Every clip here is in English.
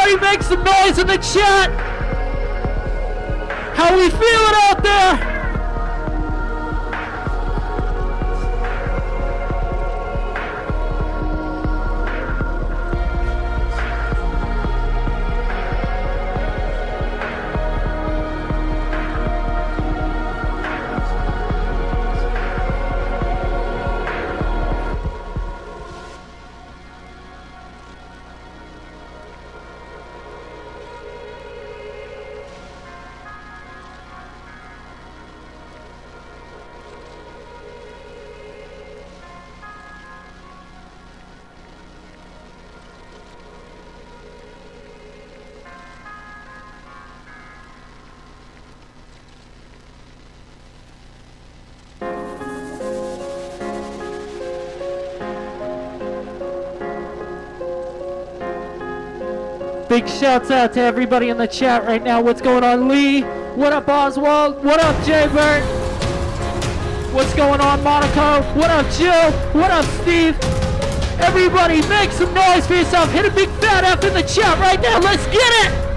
Everybody make some noise in the chat! How we feeling out there? Big shouts out to everybody in the chat right now. What's going on, Lee? What up, Oswald? What up, Jay Burt? What's going on, Monaco? What up, Jill? What up, Steve? Everybody, make some noise for yourself. Hit a big fat F in the chat right now. Let's get it!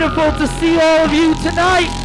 Wonderful to see all of you tonight.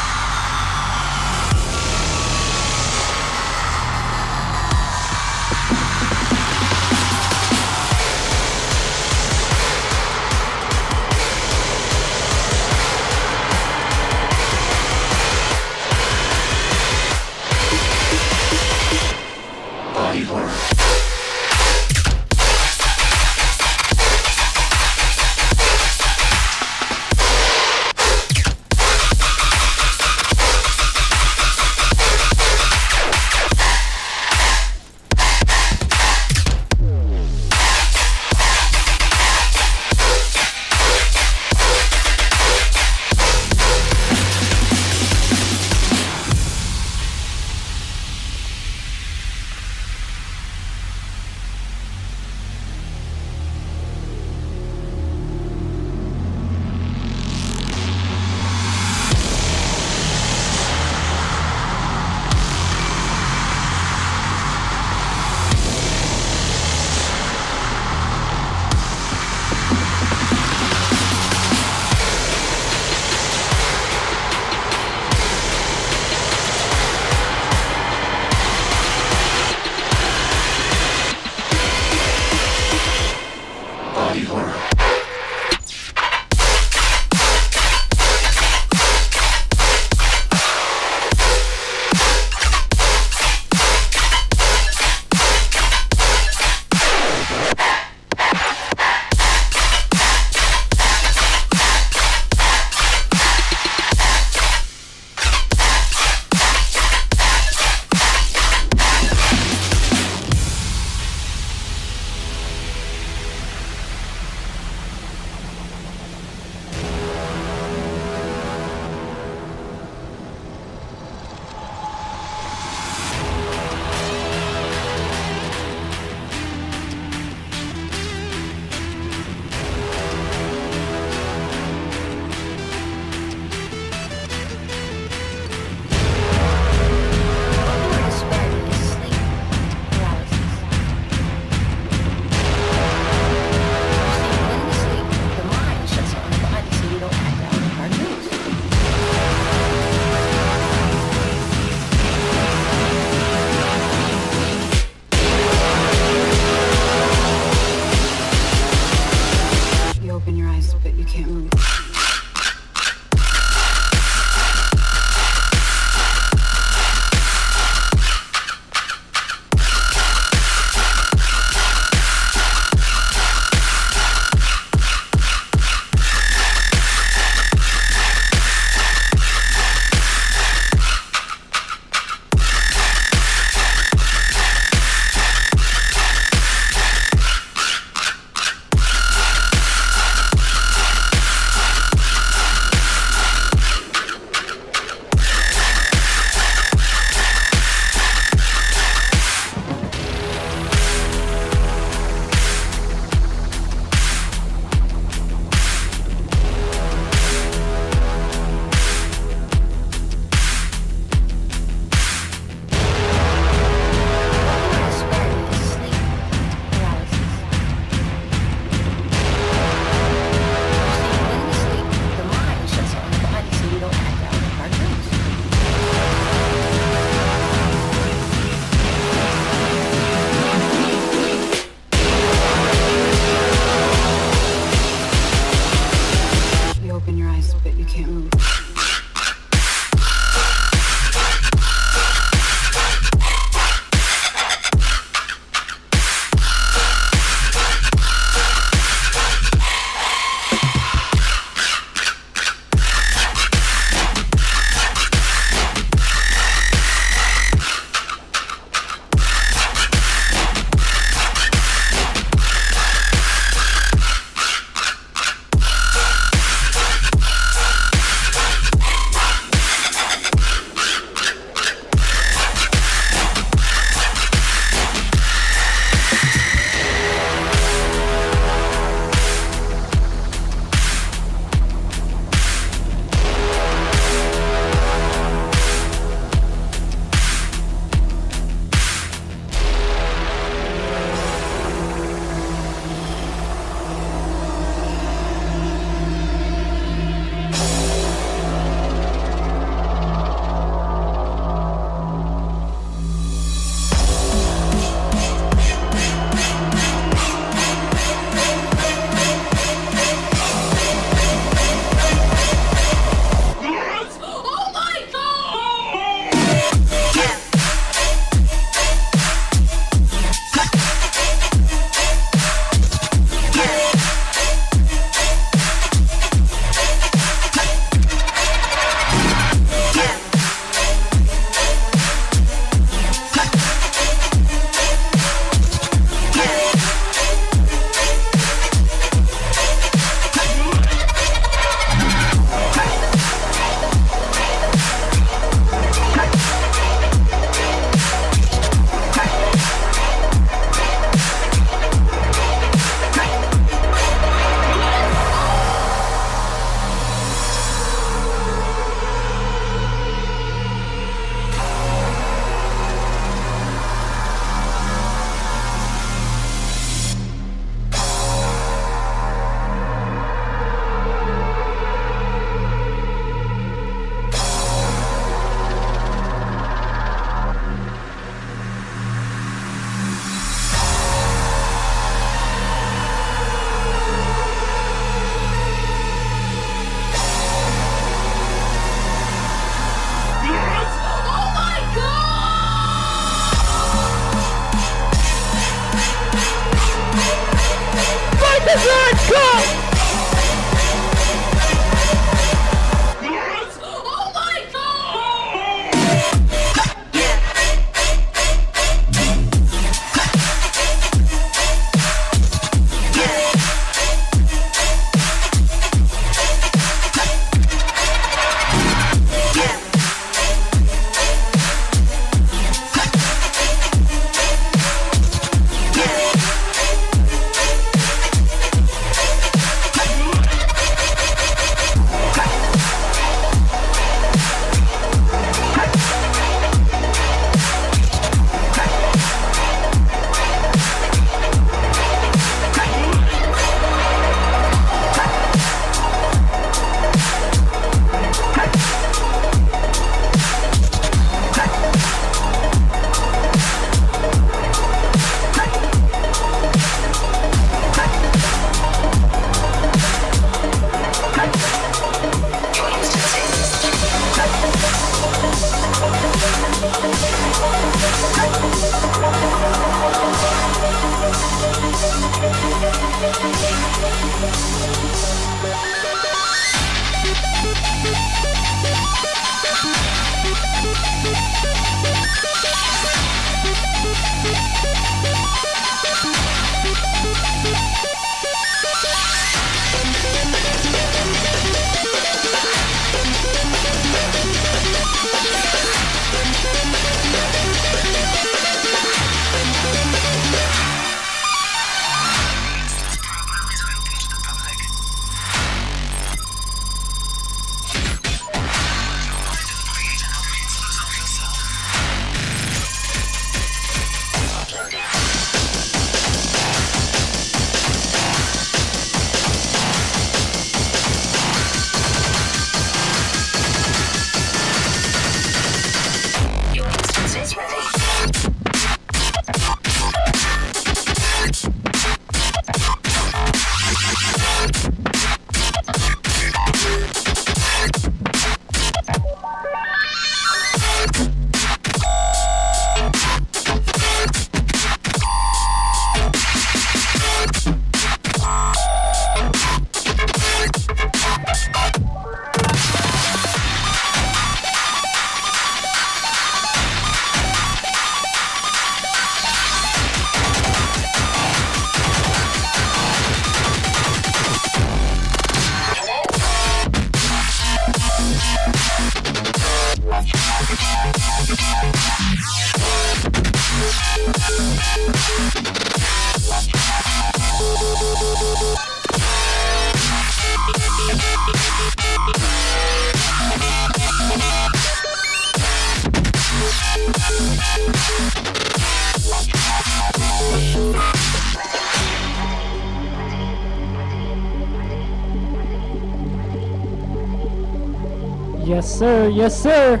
Yes, sir.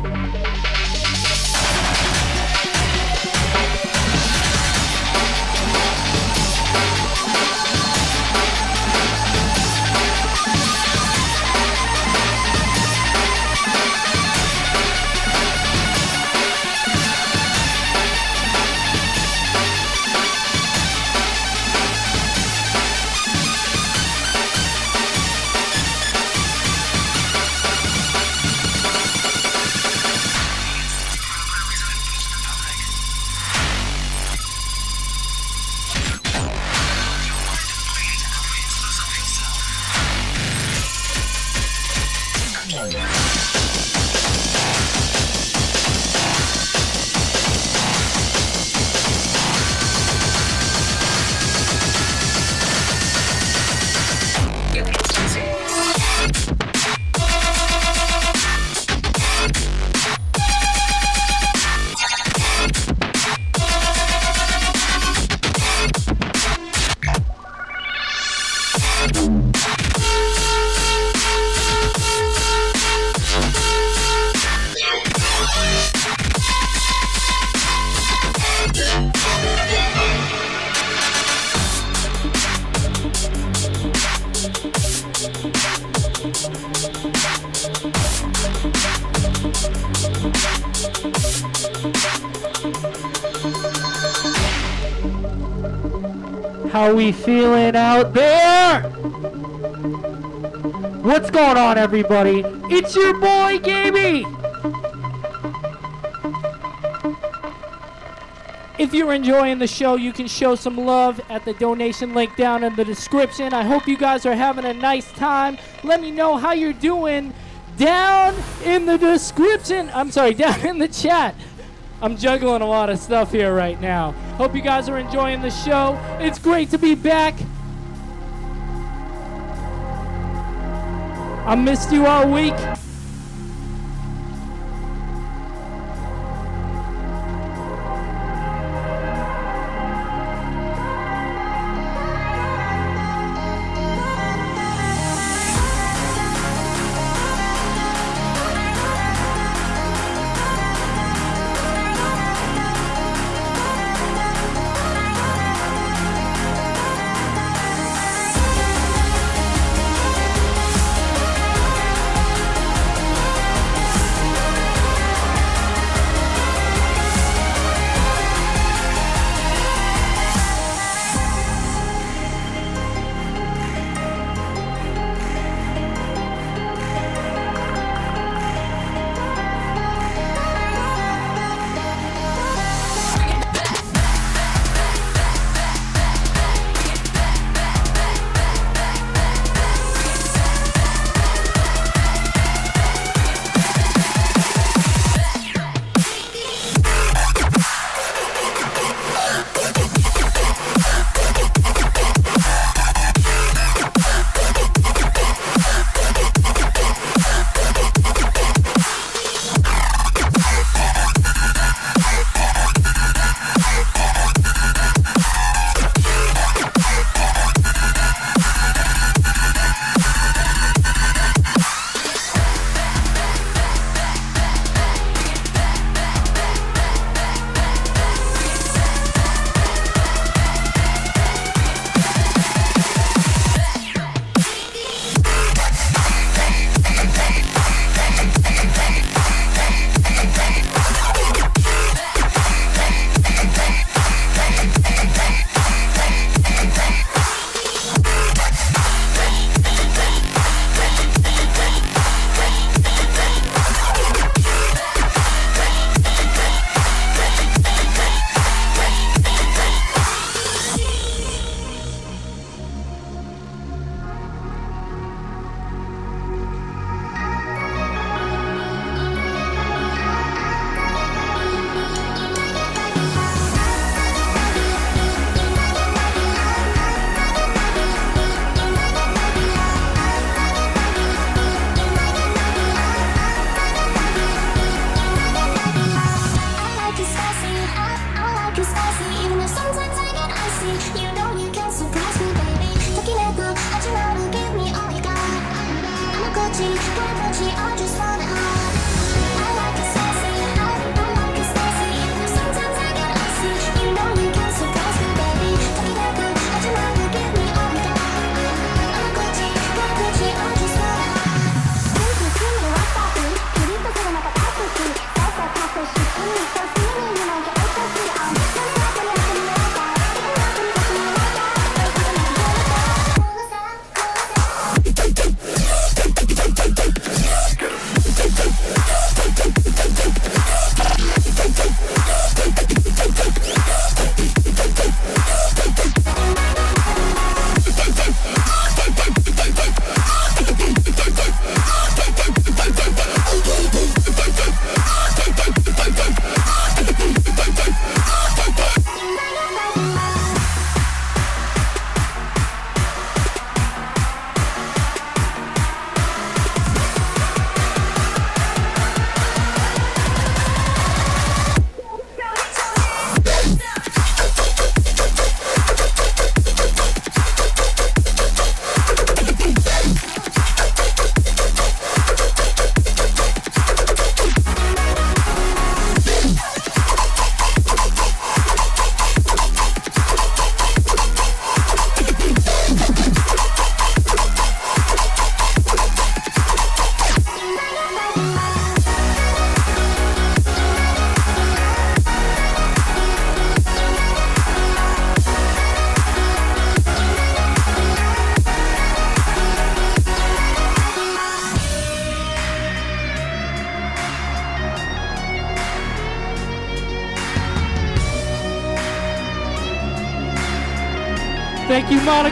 Out there? What's going on, everybody? It's your boy, Gabey. If you're enjoying the show, you can show some love at the donation link down in the description. I hope you guys are having a nice time. Let me know how you're doing down in the description. I'm sorry, down in the chat. I'm juggling a lot of stuff here right now. Hope you guys are enjoying the show. It's great to be back. I missed you all week.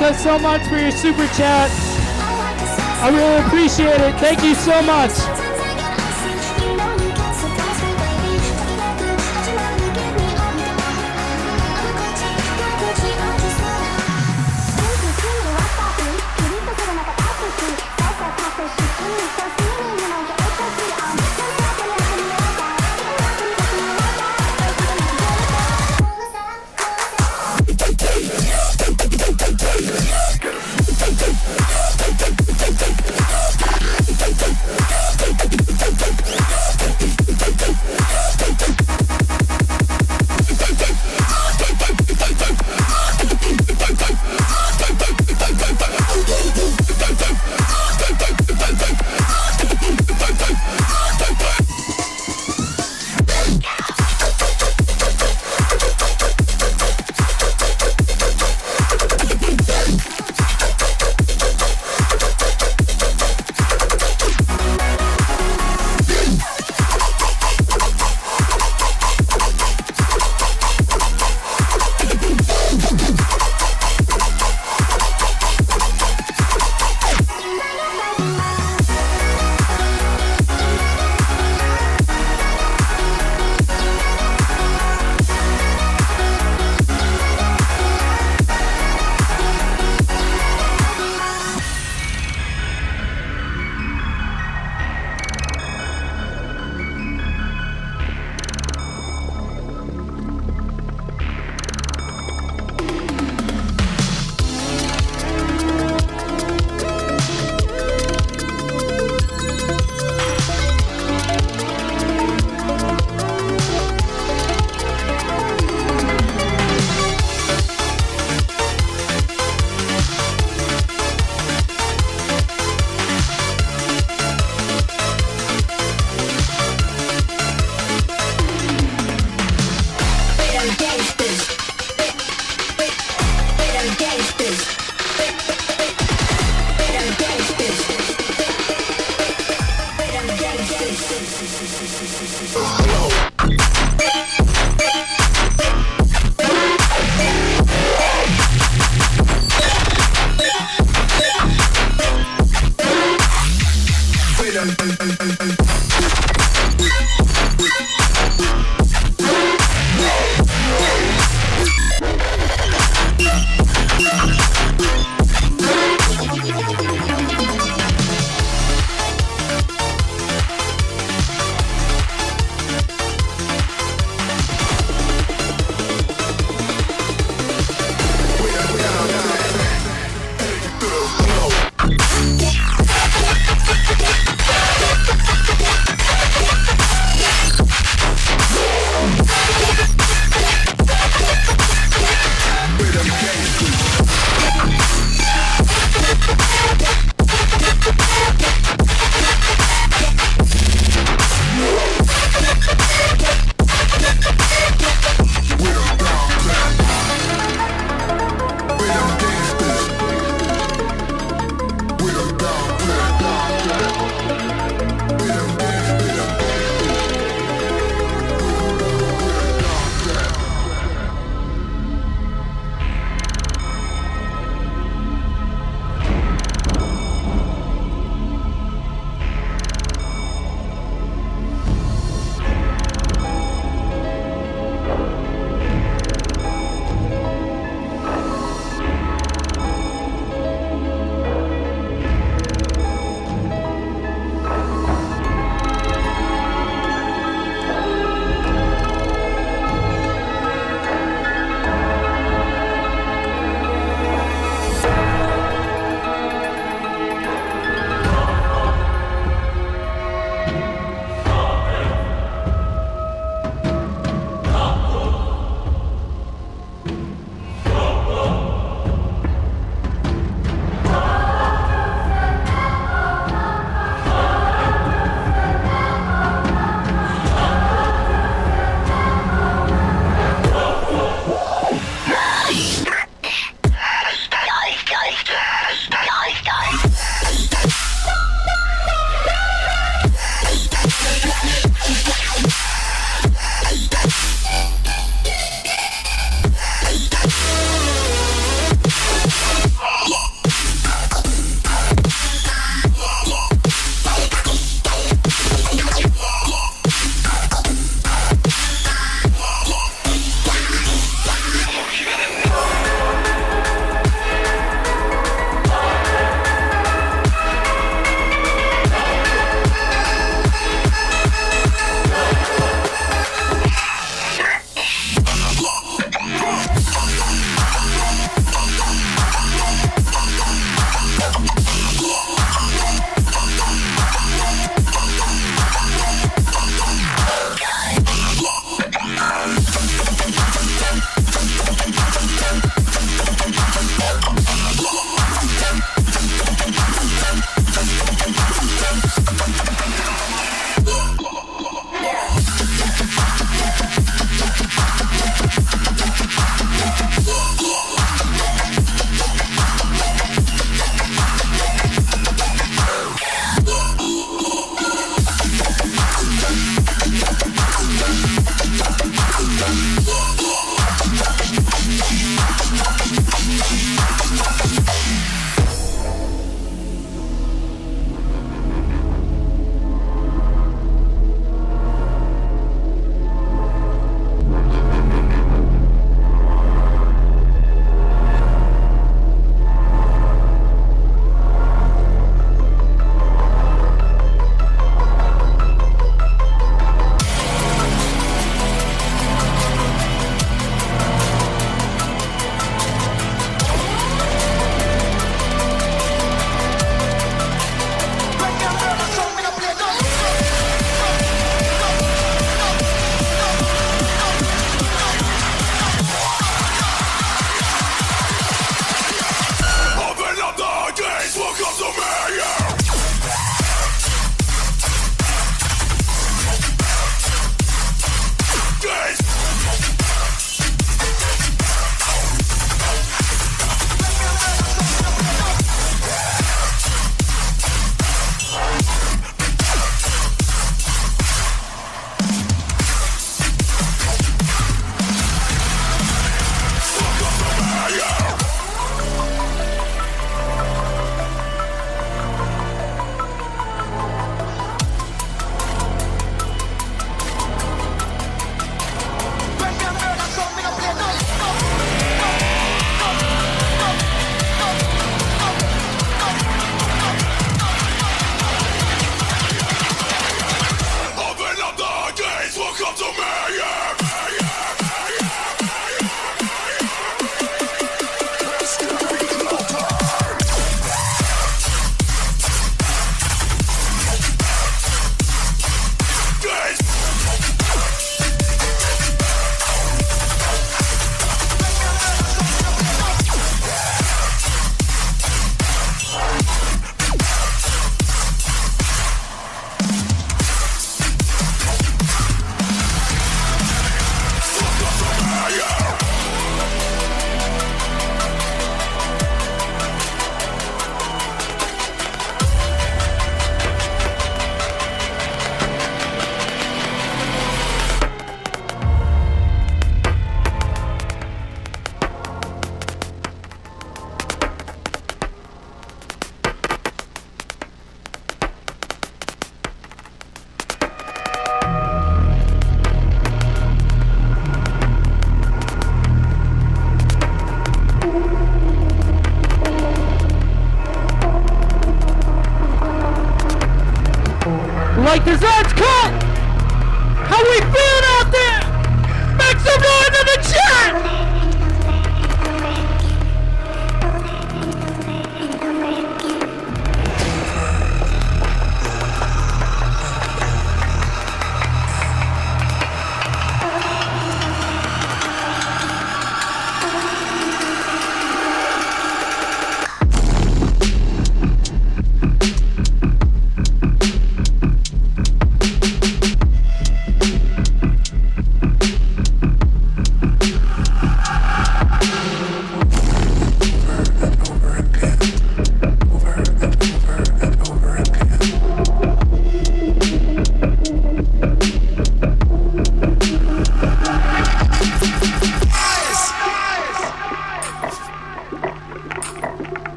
Monica, so much for your super chat. I really appreciate it. Thank you so much.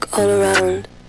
Fuck it.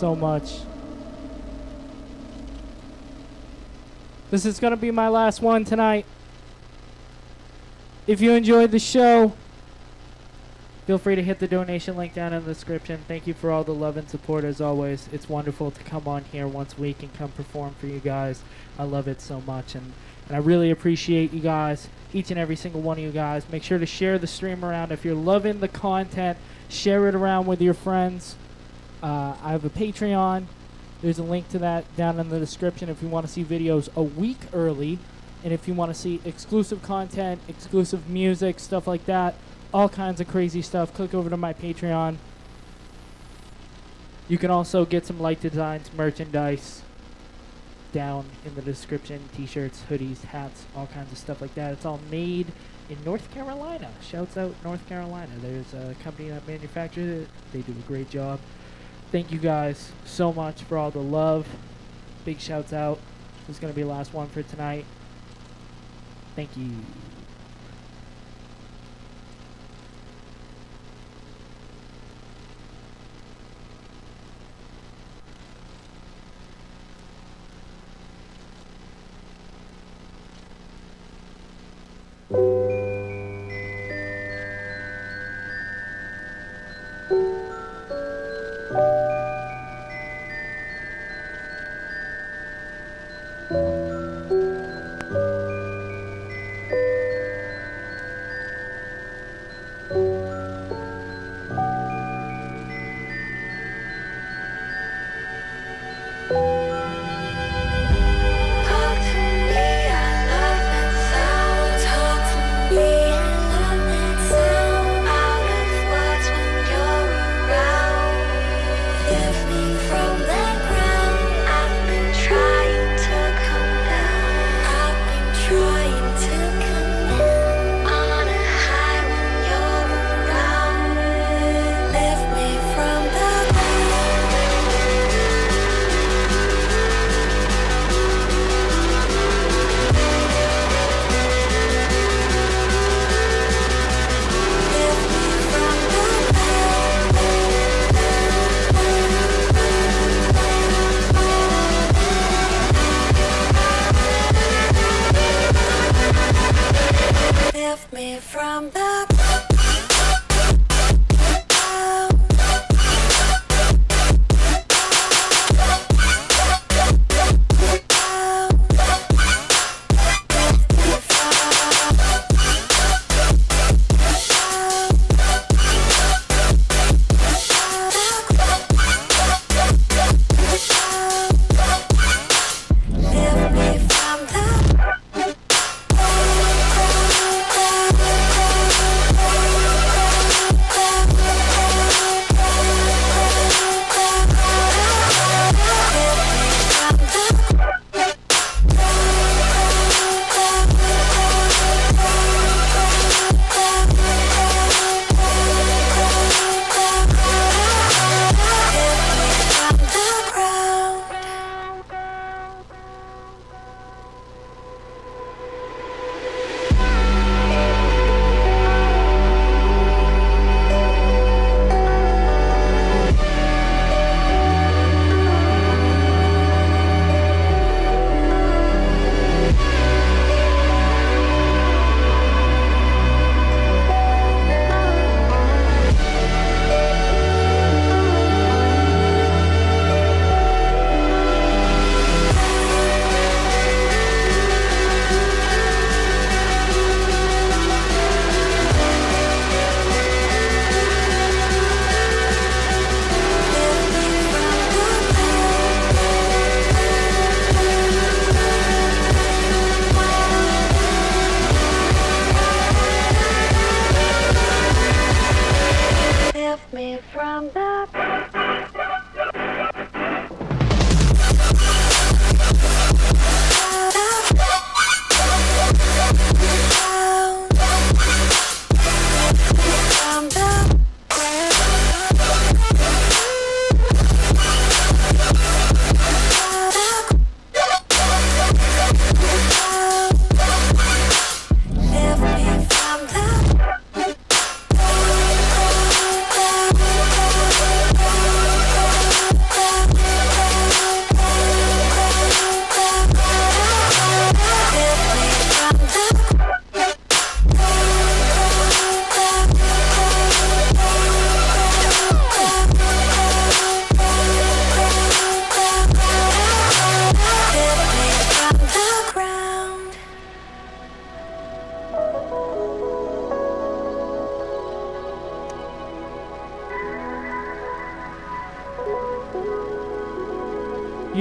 So much. This is going to be my last one tonight. If you enjoyed the show, feel free to hit the donation link down in the description. Thank you for all the love and support as always. It's wonderful to come on here once a week and come perform for you guys. I love it so much and, and I really appreciate you guys, each and every single one of you guys. Make sure to share the stream around. If you're loving the content, share it around with your friends. Uh, I have a Patreon. There's a link to that down in the description if you want to see videos a week early. And if you want to see exclusive content, exclusive music, stuff like that, all kinds of crazy stuff, click over to my Patreon. You can also get some Light Designs merchandise down in the description t shirts, hoodies, hats, all kinds of stuff like that. It's all made in North Carolina. Shouts out North Carolina. There's a company that manufactures it, they do a great job thank you guys so much for all the love. Big shouts out. This is going to be the last one for tonight. Thank you.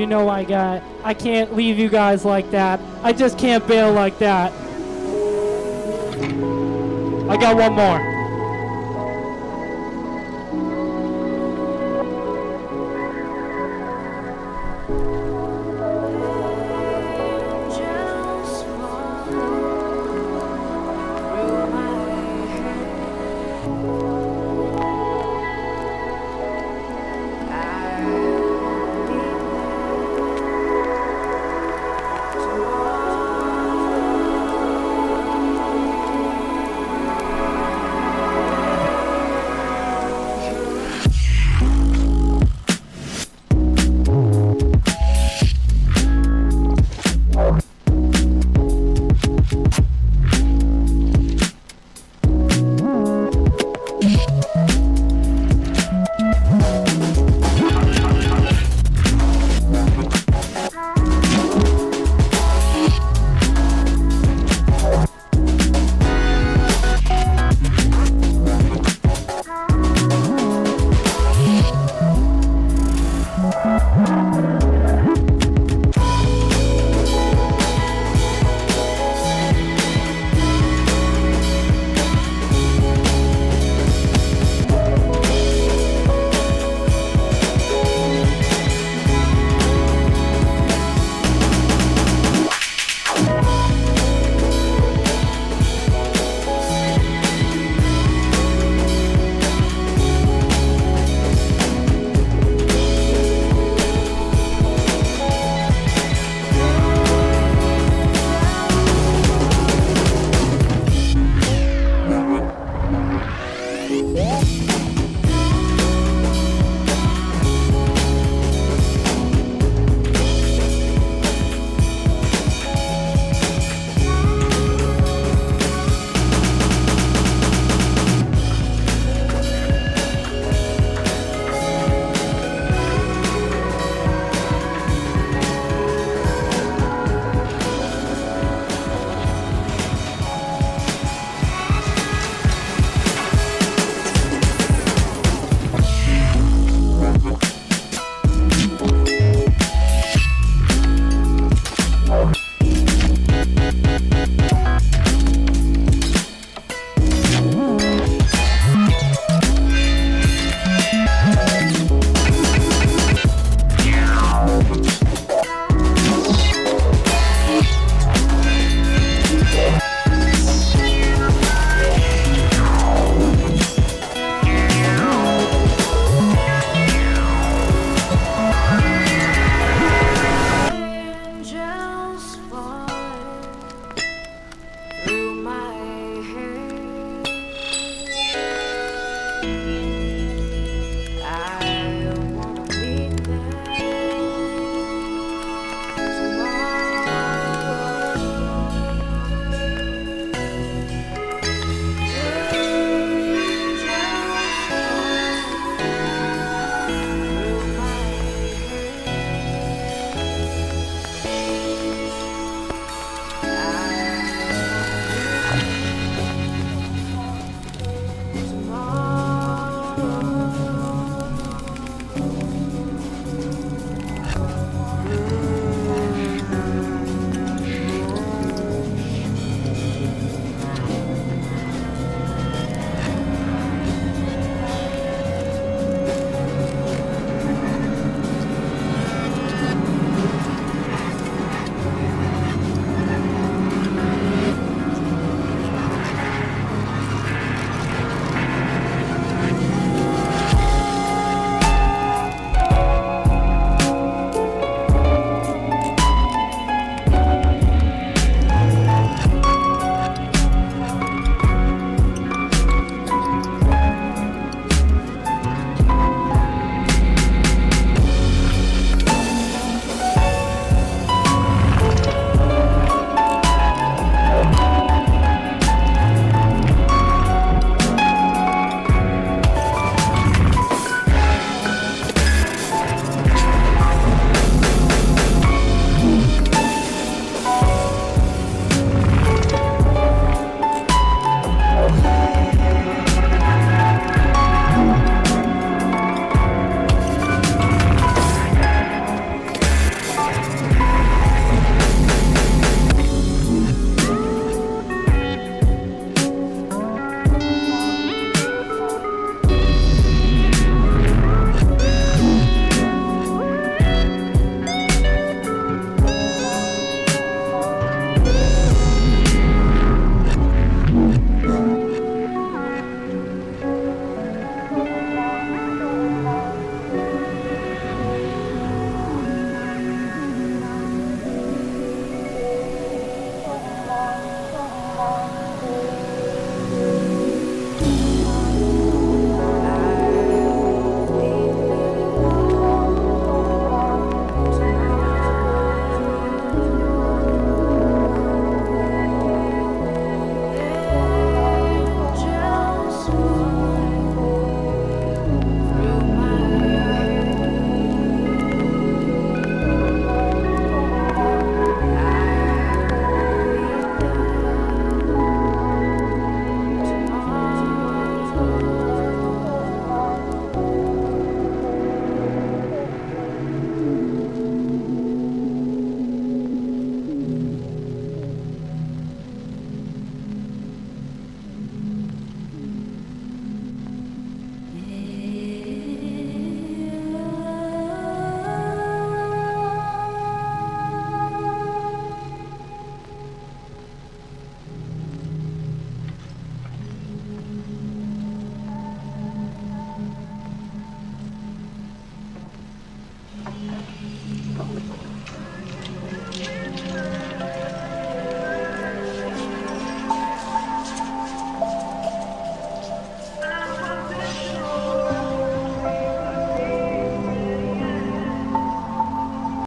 Know I got. I can't leave you guys like that. I just can't bail like that. I got one more.